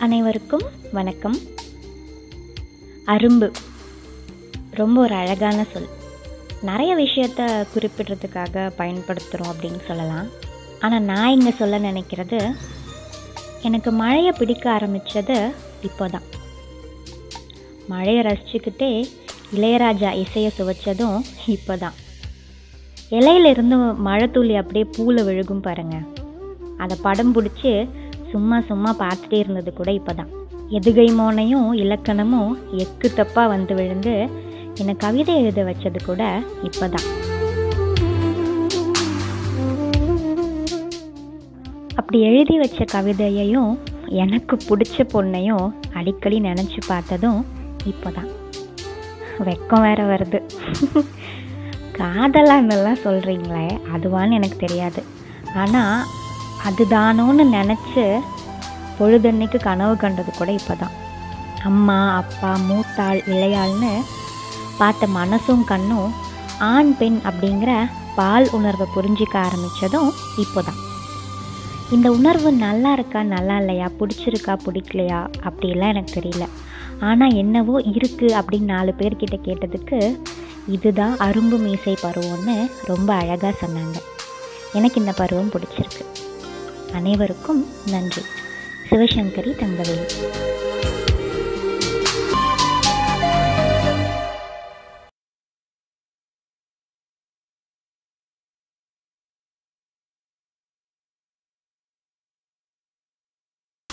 அனைவருக்கும் வணக்கம். அரும்பு. ரொம்ப ஒரு அழகான சொல். நிறைய விஷயத்த குறிப்பிடுறதுக்காக பயன்படுத்துகிறோம் அப்படின்னு சொல்லலாம். ஆனால் நான் இங்கே சொல்ல நினைக்கிறது எனக்கு மழையை பிடிக்க ஆரம்பித்தது இப்போ தான் மழையை ரசிச்சுக்கிட்டே இளையராஜா இசையை சுவைச்சதும் இப்போ தான் இலையிலிருந்து மழை துளி அப்படியே பூவில் விழுகும் பாருங்க. அதை படம் பிடிச்சி சும்மா சும்மா பார்த்துட்டே இருந்தது கூட இப்போ தான் எதுகை மோனையும் இலக்கணமும் எக்கு தப்பாக வந்து விழுந்து என்னை கவிதை எழுத வச்சது கூட இப்போ தான் அப்படி எழுதி வச்ச கவிதையையும் எனக்கு பிடிச்ச பொண்ணையும் அடிக்கடி நினச்சி பார்த்ததும் இப்போ தான் வெக்கம் வேற வருது. காதலான்னெல்லாம் சொல்கிறீங்களே அதுவான்னு எனக்கு தெரியாது. ஆனால் அதுதானோன்னு நினச்சி பொழுதன்னைக்கு கனவு கண்டது கூட இப்போ தான் அம்மா அப்பா மூத்தாள் இளையாள்னு பார்த்த மனசும் கண்ணும் ஆண் பெண் அப்படிங்கிற பால் உணர்வை புரிஞ்சிக்க ஆரம்பித்ததும் இப்போ தான் இந்த உணர்வு நல்லா இருக்கா நல்லா இல்லையா பிடிச்சிருக்கா பிடிக்கலையா அப்படிலாம் எனக்கு தெரியல. ஆனால் என்னவோ இருக்குது அப்படின்னு நாலு பேர்கிட்ட கேட்டதுக்கு இதுதான் அரும்பு மீசை பருவம்னு ரொம்ப அழகாக சொன்னாங்க. எனக்கு இந்த பருவம் பிடிச்சிருக்கு. அனைவருக்கும் நன்றி. சிவசங்கரி தங்கவேல்.